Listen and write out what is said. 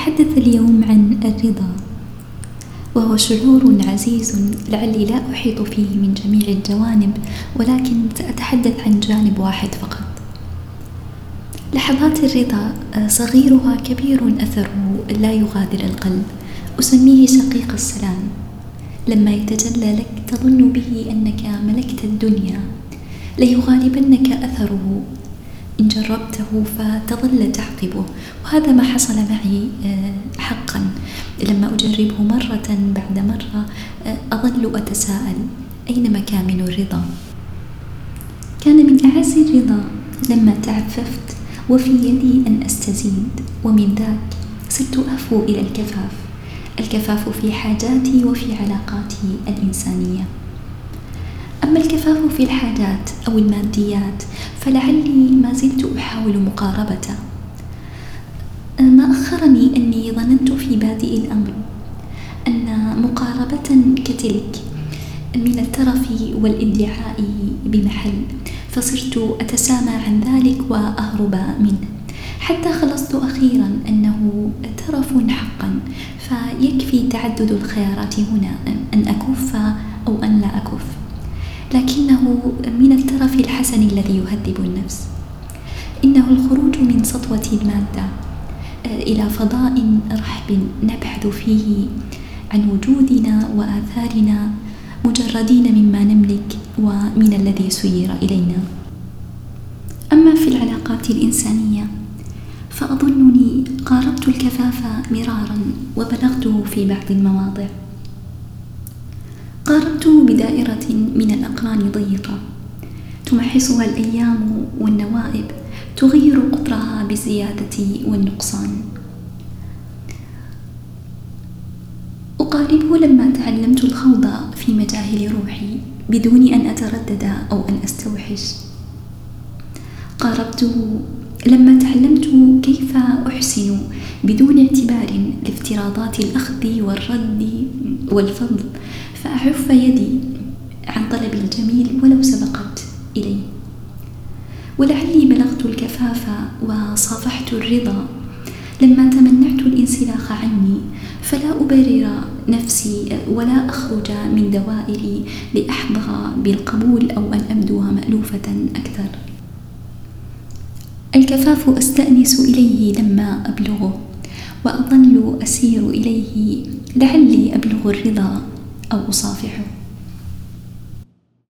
سأتحدث اليوم عن الرضا وهو شعور عزيز لعلي لا أحيط فيه من جميع الجوانب ولكن سأتحدث عن جانب واحد فقط. لحظات الرضا صغيرها كبير أثره لا يغادر القلب أسميه شقيق السلام. لما يتجلى لك تظن به أنك ملكت الدنيا ليغالبنك أثره إن جربته فتظل تعقبه. وهذا ما حصل معي آه، حقا. لما أجربه مرة بعد مرة آه، أظل أتساءل أين مكامن الرضا؟ كان من أعز الرضا لما تعففت وفي يدي أن أستزيد. ومن ذاك صرت أفو إلى الكفاف. الكفاف في حاجاتي وفي علاقاتي الإنسانية. أما الكفاف في الحاجات أو الماديات فلعلي ما زلت أحاول مقاربته ما أخرني أني ظننت في بادئ الأمر أن مقاربة كتلك من الترف والإدعاء بمحل فصرت أتسامى عن ذلك وأهرب منه. حتى خلصت أخيرا أنه ترف حقا فيكفي تعدد الخيارات هنا أن أكف أو أن لا أكف لكنه من الترف الحسن الذي يهذب النفس. إنه الخروج من سطوة المادة آه، إلى فضاء رحب نبحث فيه عن وجودنا وآثارنا مجردين مما نملك ومن الذي سير إلينا. أما في العلاقات الإنسانية فأظنني قاربت الكفاف مرارا وبلغته في بعض المواضع. قاربت بدائرة من الأقران ضيقة. تمحصها الأيام والنوائب تغير قطرها بالزيادة والنقصان. أقاربه لما تعلمت الخوض في مجاهل روحي بدون أن أتردد أو أن أستوحش. قاربته لما تعلمت كيف أحسن بدون اعتبار لافتراضات الأخذ والرد والفضل فأعف يدي عن طلب الجميل ولو سبقت إليه. ولعلي بلغت الكفاف وصافحت الرضا. لما تمنعت الانسلاخ عني فلا أبرر نفسي ولا أخرج من دوائري لأحظى بالقبول أو أن أبدو مألوفة أكثر. الكفاف أستأنس إليه لما أبلغه وأظل أسير إليه لعلي أبلغ الرضا. أو أصافحه.